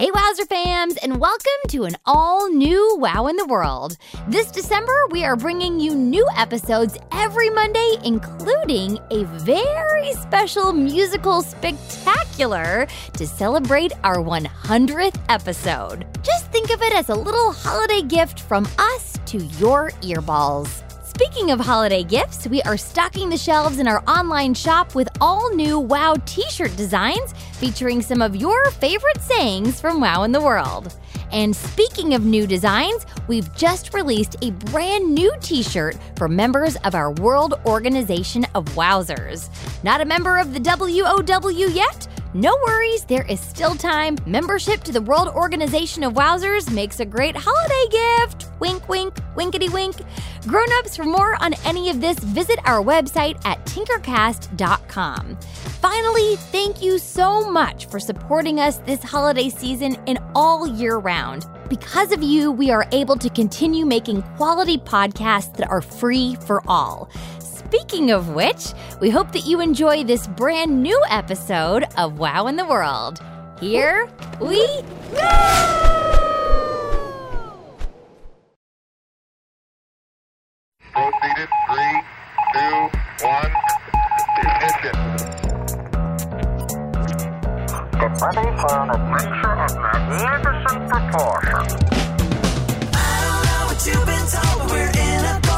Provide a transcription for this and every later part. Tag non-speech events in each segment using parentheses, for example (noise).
Hey, Wowzer fams, and welcome to an all new Wow in the World. This December, we are bringing you new episodes every Monday, including a very special musical spectacular to celebrate our 100th episode. Just think of it as a little holiday gift from us to your earballs. Speaking of holiday gifts, we are stocking the shelves in our online shop with all new Wow t shirt designs featuring some of your favorite sayings from Wow in the World. And speaking of new designs, we've just released a brand new t shirt for members of our World Organization of Wowzers. Not a member of the WOW yet? No worries, there is still time. Membership to the World Organization of Wowzers makes a great holiday gift. Wink, wink, winkety wink. Grown-ups, for more on any of this, visit our website at tinkercast.com. Finally, thank you so much for supporting us this holiday season and all year round. Because of you, we are able to continue making quality podcasts that are free for all. Speaking of which, we hope that you enjoy this brand new episode of Wow in the World. Here we go! Proceeded. Three, two, one. Ignition. Get ready for an adventure of magnificent proportions. I don't know what you've been told, but we're in a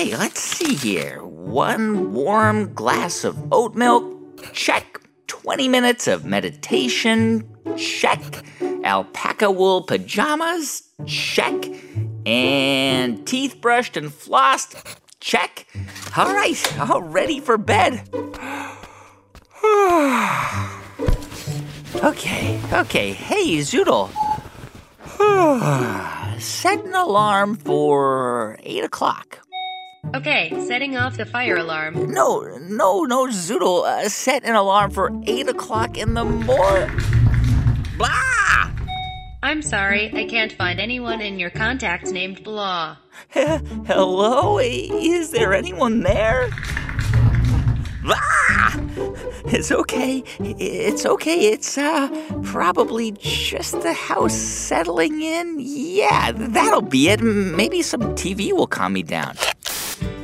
Okay, let's see here. One warm glass of oat milk, check. 20 minutes of meditation, check. Alpaca wool pajamas, check. And teeth brushed and flossed, check. All right, all ready for bed. (sighs) okay, okay. Hey, Zoodle. (sighs) Set an alarm for 8 o'clock. Okay, setting off the fire alarm. No, no, no, Zoodle. Uh, set an alarm for 8 o'clock in the morning. Blah! I'm sorry, I can't find anyone in your contacts named Blah. (laughs) Hello? Is there anyone there? Ah! It's okay. It's okay. It's uh probably just the house settling in. Yeah, that'll be it. Maybe some TV will calm me down.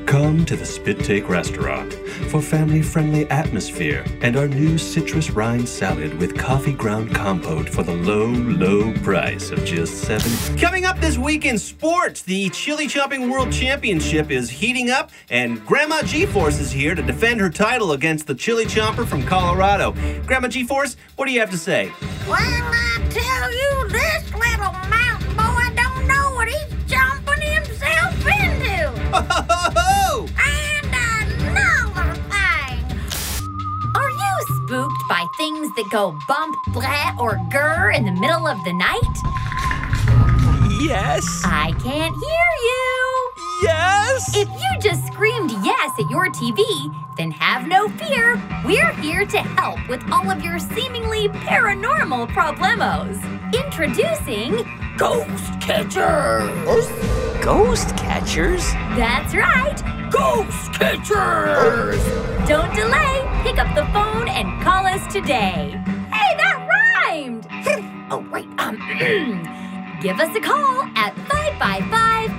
Come to the Spit Take restaurant for family friendly atmosphere and our new citrus rind salad with coffee ground compote for the low, low price of just seven. Coming up this week in sports, the Chili Chopping World Championship is heating up, and Grandma G Force is here to defend her title against the Chili Chomper from Colorado. Grandma G Force, what do you have to say? Well, I tell you, this little mountain boy don't know what he's jumping himself into. (laughs) spooked by things that go bump, blah, or grr in the middle of the night? Yes. I can't hear you. Yes. If you just screamed yes at your TV, then have no fear. We're here to help with all of your seemingly paranormal problemos. Introducing Ghost Catchers. Ghost catchers? That's right, Ghost Catchers. Don't delay. Pick up the phone and call us today. Hey, that rhymed. (laughs) oh, wait. Um, (clears throat) give us a call at 555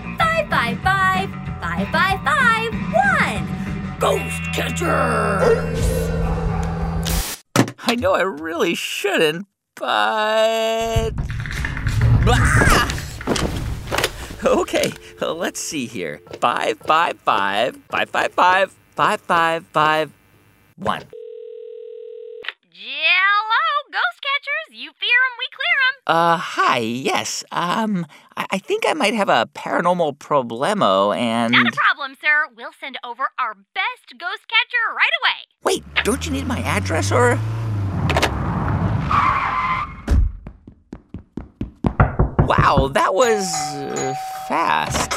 555 5551. Ghost Catchers. I know I really shouldn't, but. Blah! Okay, uh, let's see here. Five, five, five, five, five, five, five, five, five, one. Hello, Ghost Catchers. You fear 'em, we clear 'em. Uh, hi, yes. Um, I, I think I might have a paranormal problemo and. Not a problem, sir. We'll send over our best ghost catcher right away. Wait, don't you need my address or. Wow, that was uh, fast.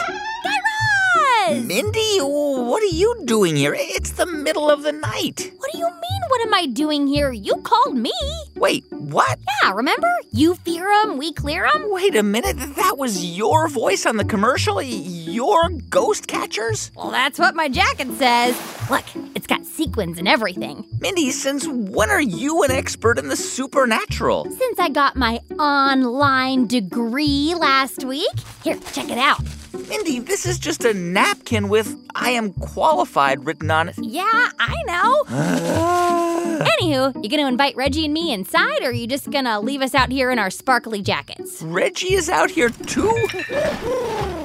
Mindy, what are you doing here? It's the middle of the night. What you mean, what am I doing here? You called me. Wait, what? Yeah, remember? You fear 'em, we clear 'em. Wait a minute. That was your voice on the commercial? Your ghost catchers? Well, that's what my jacket says. Look, it's got sequins and everything. Mindy, since when are you an expert in the supernatural? Since I got my online degree last week. Here, check it out. Mindy, this is just a napkin with I am qualified written on it. Yeah, I know. (gasps) Anywho, you gonna invite Reggie and me inside, or are you just gonna leave us out here in our sparkly jackets? Reggie is out here too?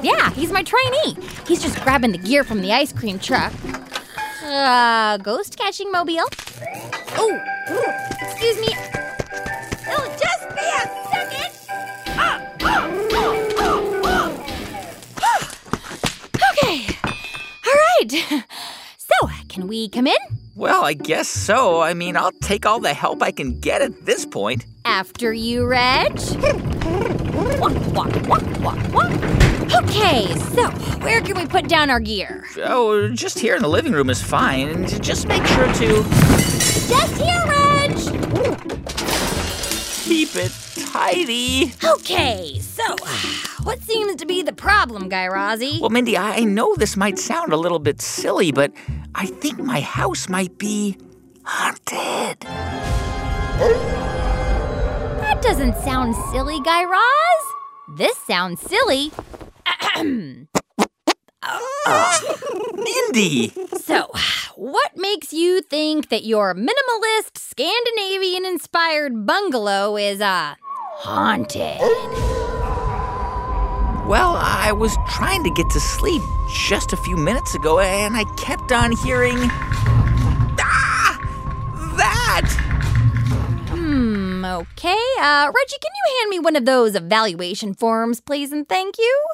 Yeah, he's my trainee. He's just grabbing the gear from the ice cream truck. Uh, ghost catching mobile. Oh, excuse me. Right. (laughs) So, uh, can we come in? Well, I guess so. I mean, I'll take all the help I can get at this point. After you, Reg. Walk, walk, walk, walk, walk. Okay, so where can we put down our gear? Oh, just here in the living room is fine. Just make sure to Just here, Reg. keep it tidy. Okay, so uh, what seems to be the problem, Guy Razzie? Well, Mindy, I know this might sound a little bit silly, but I think my house might be haunted. That doesn't sound silly, Guy Raz. This sounds silly. (coughs) Mindy! So, what makes you think that your minimalist, Scandinavian inspired bungalow is, uh, haunted? Well, I was trying to get to sleep just a few minutes ago, and I kept on hearing. Ah! That! Hmm, okay. Uh, Reggie, can you hand me one of those evaluation forms, please, and thank you?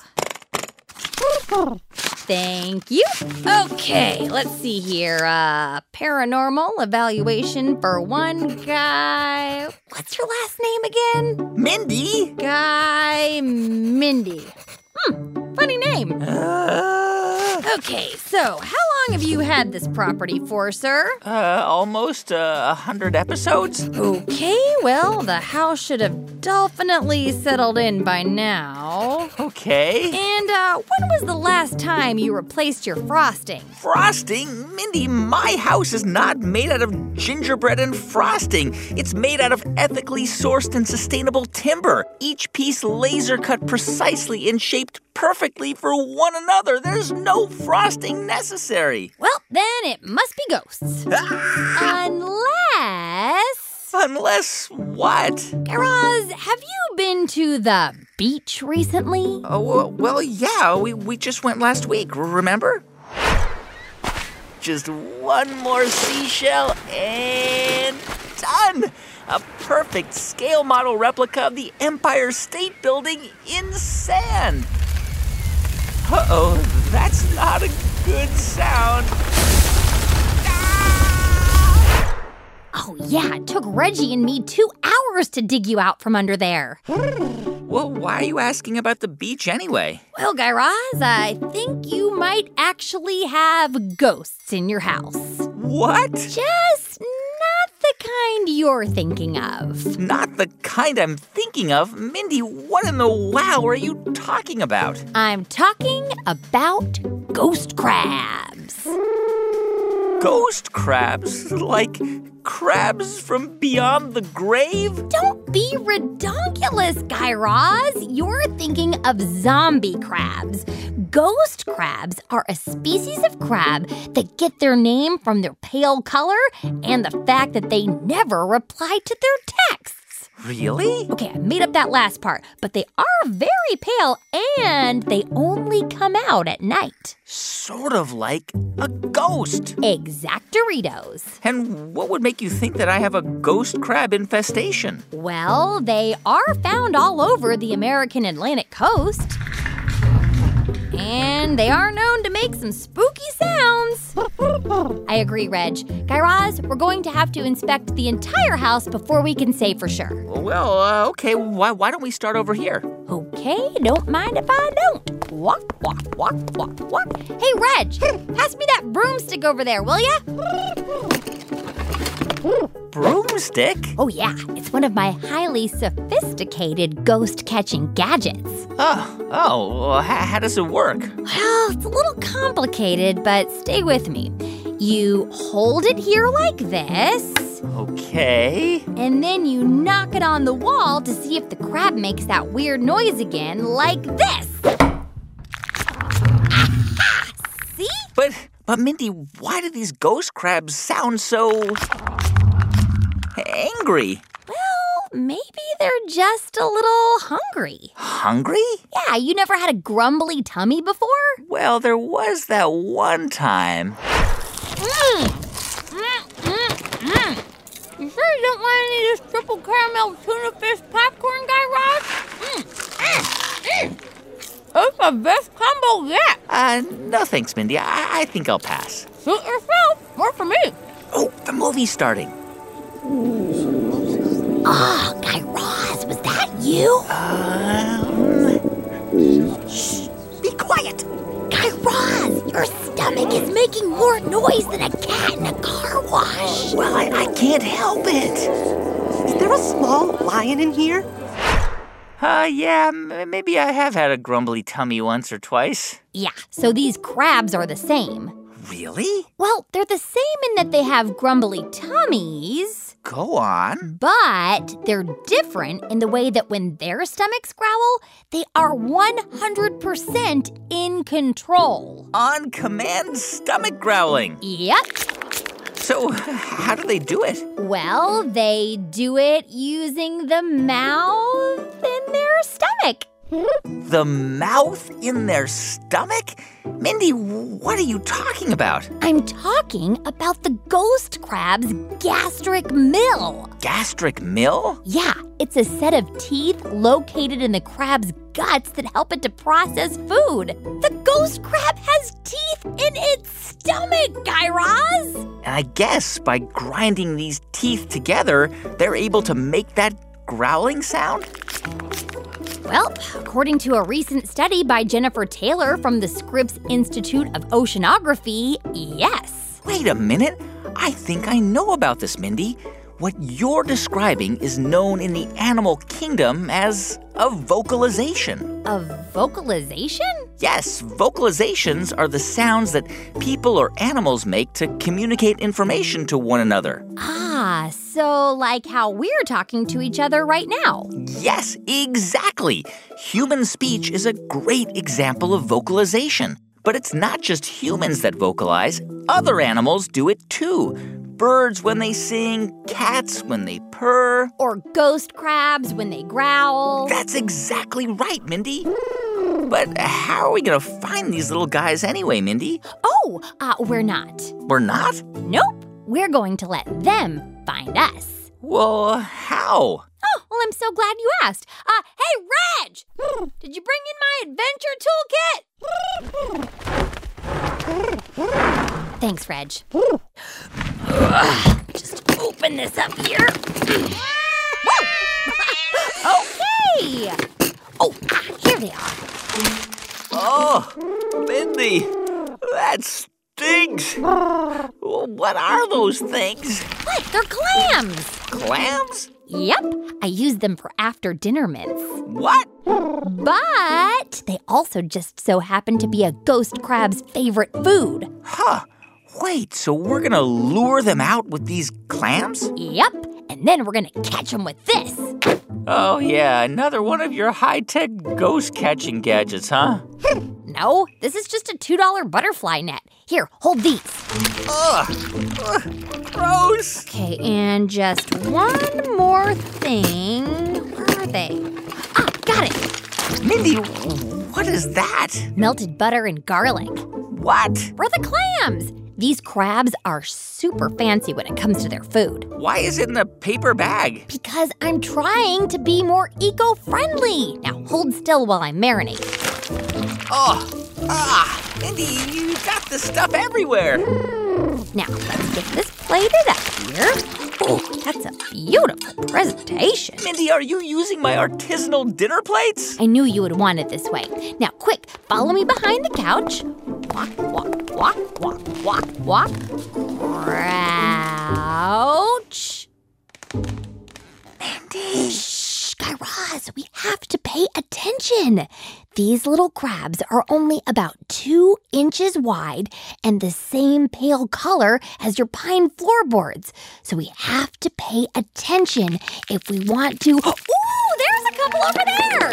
Thank you. Okay, let's see here. Uh, paranormal evaluation for one guy. What's your last name again? Mindy! Guy Mindy. Hmm, funny name. Uh, Okay, so how long have you had this property for, sir? uh, almost uh, a hundred episodes? Okay, well, the house should have definitely settled in by now. Okay. And uh, when was the last time you replaced your frosting? Frosting? Mindy, my house is not made out of gingerbread and frosting. It's made out of ethically sourced and sustainable timber, each piece laser cut precisely and shaped perfectly for one another. There's no frosting necessary. Well, then it must be ghosts. (laughs) Unless. Unless what? Garaz, have you been to the beach recently? Oh, well, yeah, we, we just went last week, remember? Just one more seashell and done! A perfect scale model replica of the Empire State Building in sand. Uh oh, that's not a good sound. Oh, yeah, it took Reggie and me two hours to dig you out from under there. Well, why are you asking about the beach anyway? Well, Guy Raz, I think you might actually have ghosts in your house. What? Just not the kind you're thinking of. Not the kind I'm thinking of. Mindy, what in the wow are you talking about? I'm talking about ghost crabs. Ghost crabs? Like crabs from beyond the grave? Don't be redonkulous, Guy Raz. You're thinking of zombie crabs. Ghost crabs are a species of crab that get their name from their pale color and the fact that they never reply to their texts. Really? Okay, I made up that last part, but they are very pale and they only come out at night. Sort of like a ghost. Exactoritos. And what would make you think that I have a ghost crab infestation? Well, they are found all over the American Atlantic coast. And they are known to make some spooky sounds. I agree, Reg. Guy Raz, we're going to have to inspect the entire house before we can say for sure. Well, uh, okay, why, why don't we start over here? Okay, don't mind if I don't. Walk, walk, walk, walk, walk. Hey, Reg, pass me that broomstick over there, will ya? Broomstick? Oh, yeah, it's one of my highly sophisticated ghost catching gadgets. Oh, oh, well, how, how does it work? Well, it's a little complicated, but stay with me. You hold it here like this, Okay. and then you knock it on the wall to see if the crab makes that weird noise again, like this. See? But, but Mindy, why do these ghost crabs sound so angry? Well, maybe they're just a little hungry. Hungry? Yeah, you never had a grumbly tummy before? Well, there was that one time. Mm. Mm. You sure you don't want any of this triple caramel tuna fish popcorn, Guy Raz? Mm, mm. It's the best combo yet. Uh, no thanks, Mindy. I, I think I'll pass. Suit yourself. More for me. Oh, the movie's starting. Oh, Guy Raz, was that you? Shh, be quiet. Guy Raz, your stomach is making more noise than a cat in a car wash. Well, I, I can't help it. Is there a small lion in here? Uh, yeah, m- maybe I have had a grumbly tummy once or twice. Yeah, so these crabs are the same. Really? Well, they're the same in that they have grumbly tummies, Go on. but they're different in the way that when their stomachs growl, they are 100% in control. On command stomach growling. Yep. So, how do they do it? Well, they do it using the mouth in their stomach. The mouth in their stomach? Mindy, what are you talking about? I'm talking about the ghost crab's gastric mill. Gastric mill? Yeah, it's a set of teeth located in the crab's guts that help it to process food. The ghost crab has teeth in its stomach, Guy Raz. And I guess by grinding these teeth together, they're able to make that growling sound? Well, according to a recent study by Jennifer Taylor from the Scripps Institute of Oceanography, yes. Wait a minute. I think I know about this, Mindy. What you're describing is known in the animal kingdom as a vocalization. A vocalization? Yes, vocalizations are the sounds that people or animals make to communicate information to one another. Ah, so like how we're talking to each other right now. Yes, exactly. Human speech is a great example of vocalization. But it's not just humans that vocalize, other animals do it too. Birds when they sing, cats when they purr. Or ghost crabs when they growl. That's exactly right, Mindy. But how are we going to find these little guys anyway, Mindy? Oh, uh, we're not. We're not? Nope. We're going to let them find us. Well, how? Oh, well, I'm so glad you asked. Uh, hey, Reg! Did you bring in my adventure toolkit? Thanks, Reg. Ugh, Just open this up here. Whoa! (laughs) okay! Oh, ah, here they are. Oh, Mindy, that stinks. What are those things? What? They're clams! Clams? Yep, I use them for after dinner mints. What? But they also just so happen to be a ghost crab's favorite food. Huh. Wait, so we're gonna lure them out with these clams? Yep, and then we're gonna catch them with this. Oh, yeah, another one of your high tech ghost catching gadgets, huh? (laughs) No, this is just a $2 butterfly net. Here, hold these. Ugh. Ugh. Gross. Okay, and just one more thing. Where are they? Ah, got it. Mindy, what is that? Melted butter and garlic. What? For the clams. These crabs are super fancy when it comes to their food. Why is it in a paper bag? Because I'm trying to be more eco friendly. Now hold still while I marinate. Oh, ah, Mindy, you got this stuff everywhere. Now let's get this plated up here. Oh, that's a beautiful presentation. Mindy, are you using my artisanal dinner plates? I knew you would want it this way. Now, quick, follow me behind the couch. Walk, walk, walk, walk, walk, walk. Crouch. Mindy. Shh, Guy Raz, we have to pay attention. These little crabs are only about two inches wide and the same pale color as your pine floorboards. So we have to pay attention if we want to. (gasps) Ooh, there's a couple over there.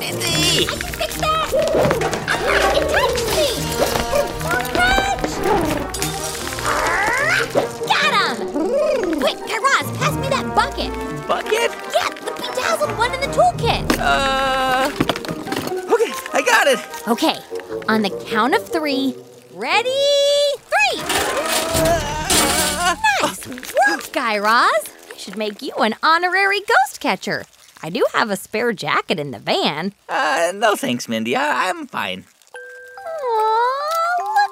Mindy! I can fix that. Ah, it touched me. Got him. Quick, Guy Raz, pass me that bucket. Bucket? Yeah, the bedazzled one in the toolkit. Uh. Okay, it. Okay, on the count of three. Ready? Three! Nice work, Guy Raz. I should make you an honorary ghost catcher. I do have a spare jacket in the van. Uh, no thanks, Mindy. I- I'm fine. Aw,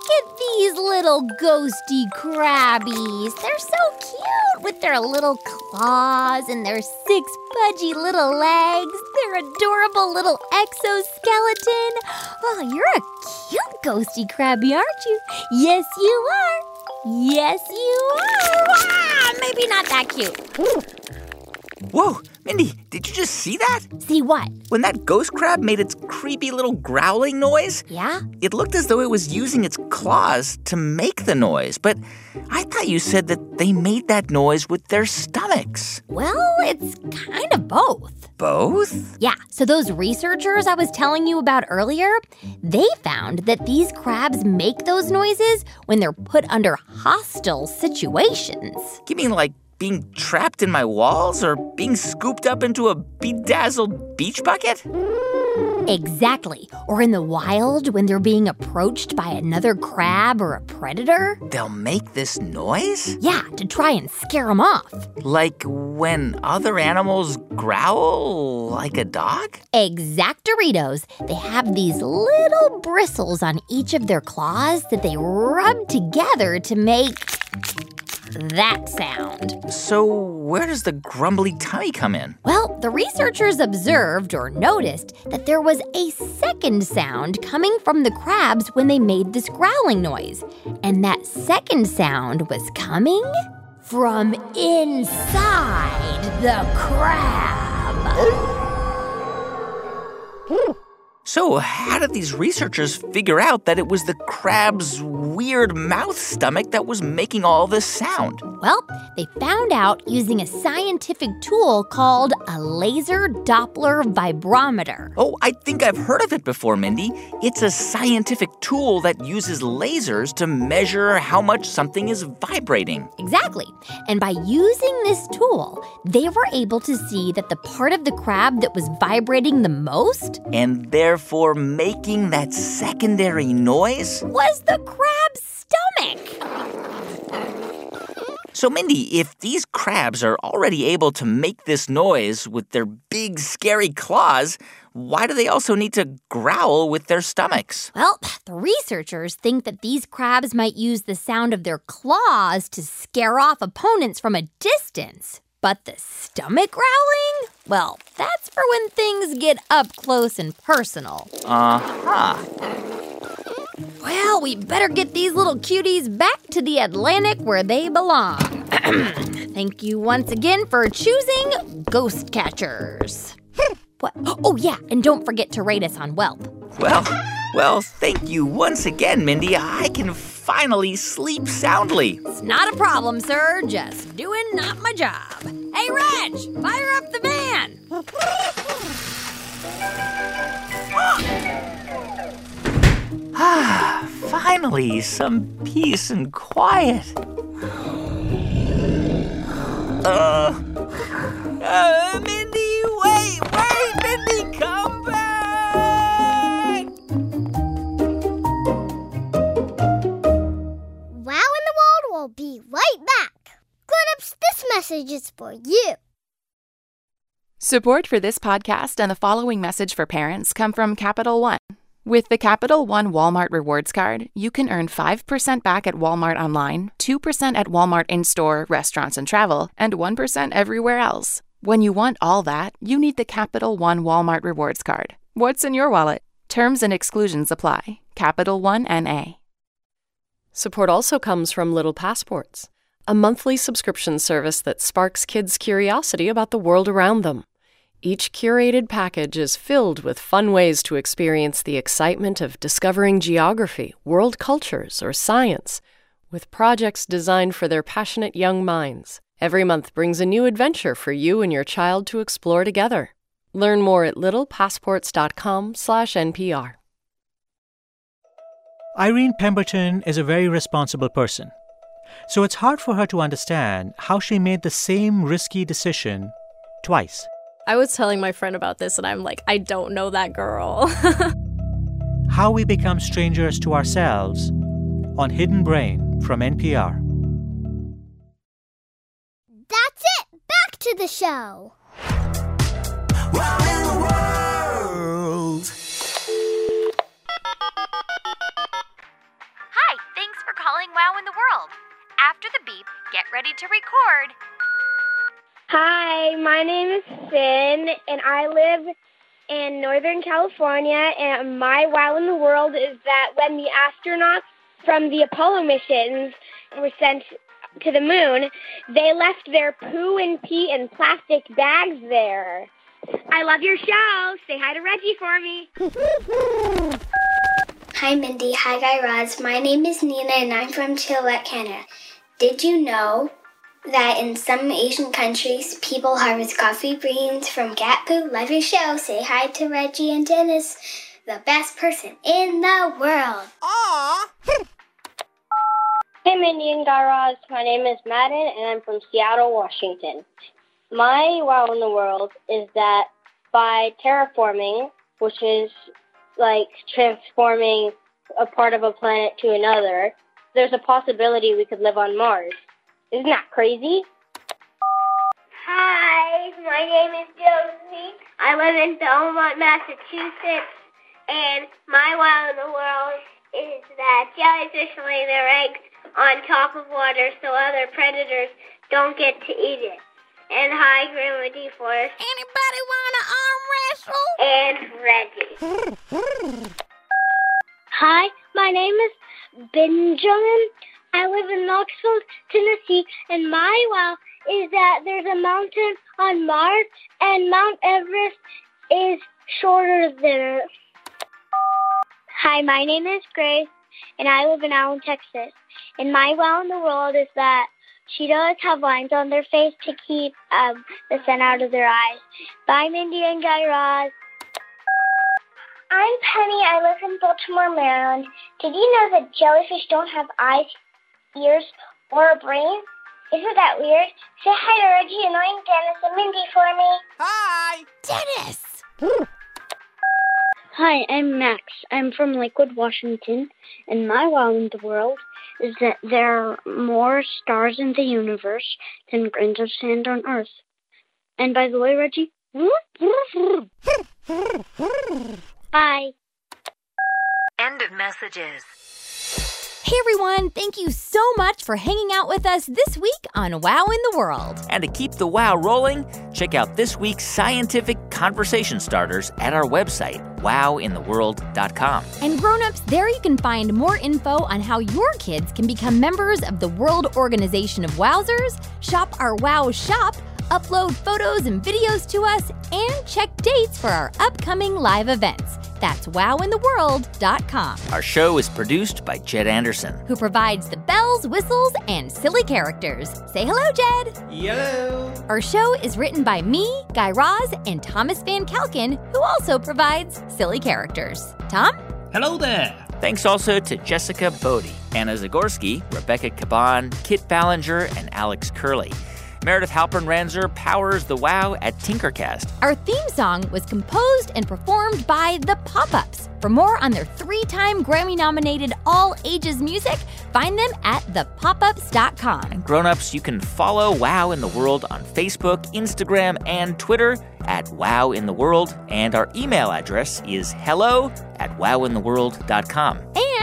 look at these little ghosty crabbies. They're so cute with their little claws and their six pudgy little legs, their adorable little exoskeleton. Oh, you're a cute ghosty crabby, aren't you? Yes, you are. Yes, you are. Ah, maybe not that cute. Whoa, Mindy, did you just see that? See what? When that ghost crab made its creepy little growling noise, Yeah? it looked as though it was using its claws to make the noise. But I thought you said that they made that noise with their stomachs. Well, it's kind of both. Both? Yeah, so those researchers I was telling you about earlier, they found that these crabs make those noises when they're put under hostile situations. You mean like being trapped in my walls or being scooped up into a bedazzled beach bucket? Exactly. Or in the wild when they're being approached by another crab or a predator. They'll make this noise? Yeah, to try and scare them off. Like when other animals growl like a dog? Exactoritos. They have these little bristles on each of their claws that they rub together to make that sound. So, where does the grumbly tummy come in? Well, the researchers observed or noticed that there was a second sound coming from the crabs when they made this growling noise. And that second sound was coming from inside the crab. (gasps) So, how did these researchers figure out that it was the crab's weird mouth stomach that was making all this sound? Well, they found out using a scientific tool called a laser Doppler vibrometer. Oh, I think I've heard of it before, Mindy. It's a scientific tool that uses lasers to measure how much something is vibrating. Exactly. And by using this tool, they were able to see that the part of the crab that was vibrating the most And therefore making that secondary noise? was the crab's stomach. So, Mindy, if these crabs are already able to make this noise with their big, scary claws, why do they also need to growl with their stomachs? Well, the researchers think that these crabs might use the sound of their claws to scare off opponents from a distance. But the stomach growling? Well, that's for when things get up close and personal. Uh huh. Well, we better get these little cuties back to the Atlantic where they belong. (clears throat) Thank you once again for choosing Ghost Catchers. (laughs) what? Oh, yeah, and don't forget to rate us on Whelp. Well, well, thank you once again, Mindy. I can finally sleep soundly. It's not a problem, sir. Just doing not my job. Hey, Reg, fire up the van. Ah, finally, some peace and quiet. Uh, Support for this podcast and the following message for parents come from Capital One. With the Capital One Walmart Rewards Card, you can earn 5% back at Walmart online, 2% at Walmart in store, restaurants, and travel, and 1% everywhere else. When you want all that, you need the Capital One Walmart Rewards Card. What's in your wallet? Terms and exclusions apply. Capital One NA. Support also comes from Little Passports, a monthly subscription service that sparks kids' curiosity about the world around them. Each curated package is filled with fun ways to experience the excitement of discovering geography, world cultures, or science, with projects designed for their passionate young minds. Every month brings a new adventure for you and your child to explore together. Learn more at littlepassports.com/npr. Irene Pemberton is a very responsible person. So it's hard for her to understand how she made the same risky decision twice. I was telling my friend about this, and I'm like, I don't know that girl. (laughs) How we become strangers to ourselves on Hidden Brain from NPR. That's it. Back to the show. Wow in the World. Hi, thanks for calling Wow in the World. After the beep, get ready to record. Hi, my name is Finn, and I live in Northern California. And my wow in the world is that when the astronauts from the Apollo missions were sent to the moon, they left their poo and pee in plastic bags there. I love your show. Say hi to Reggie for me. Hi, Mindy. Hi, Guy Raz. My name is Nina, and I'm from Chilliwack, Canada. Did you know that in some Asian countries, people harvest coffee beans from cat poo? Love your show. Say hi to Reggie and Dennis, the best person in the world. Aww. Hey, Mindy and Guy Raz. My name is Madden, and I'm from Seattle, Washington. My wow in the world is that by terraforming, which is like transforming a part of a planet to another, there's a possibility we could live on Mars. Isn't that crazy? Hi, my name is Josie. I live in Belmont, Massachusetts, and my wow in the world is that jellyfish lay their eggs on top of water so other predators don't get to eat it. And hi, Grandma D Force. Anybody wanna arm wrestle? And Reggie. Hi, my name is Benjamin. Knoxville, Tennessee, and my wow is that there's a mountain on Mars, and Mount Everest is shorter than it. Hi, my name is Grace, and I live in Allen, Texas. And my wow in the world is that cheetahs have lines on their face to keep um, the sun out of their eyes. Bye, Mindy and Guy Raz. I'm Penny. I live in Baltimore, Maryland. Did you know that jellyfish don't have eyes, ears, or a brain? Isn't that weird? Say hi to Reggie, annoying Dennis, and Mindy for me. Hi! Dennis! (laughs) Hi, I'm Max. I'm from Lakewood, Washington, and my wow in the world is that there are more stars in the universe than grains of sand on Earth. And by the way, Reggie, (laughs) bye. End of messages. Hey everyone, thank you so much for hanging out with us this week on Wow in the World. And to keep the wow rolling, check out this week's scientific conversation starters at our website, wowintheworld.com. And grown-ups, there you can find more info on how your kids can become members of the World Organization of Wowzers, shop our Wow shop, upload photos and videos to us, and check dates for our upcoming live events. That's wowintheworld.com. Our show is produced by Jed Anderson. Who provides the bells, whistles, and silly characters. Say hello, Jed. Hello. Our show is written by me, Guy Raz, and Thomas Van Kalken, who also provides silly characters. Tom? Hello there. Thanks also to Jessica Bodie, Anna Zagorski, Rebecca Caban, Kit Ballinger, and Alex Curley. Meredith Halpern Ranzer powers the wow at Tinkercast. Our theme song was composed and performed by The Pop Ups. For more on their three time Grammy nominated all ages music, find them at thepopups.com. Grown-ups, you can follow Wow in the World on Facebook, Instagram, and Twitter at Wow in the World, and our email address is hello at wowintheworld.com. And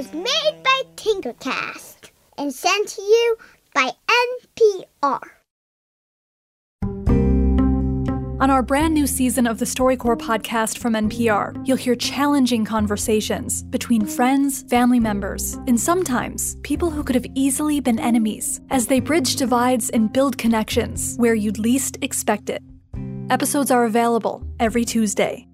Was made by Tinkercast and sent to you by NPR. On our brand new season of the StoryCorps podcast from NPR, you'll hear challenging conversations between friends, family members, and sometimes people who could have easily been enemies as they bridge divides and build connections where you'd least expect it. Episodes are available every Tuesday.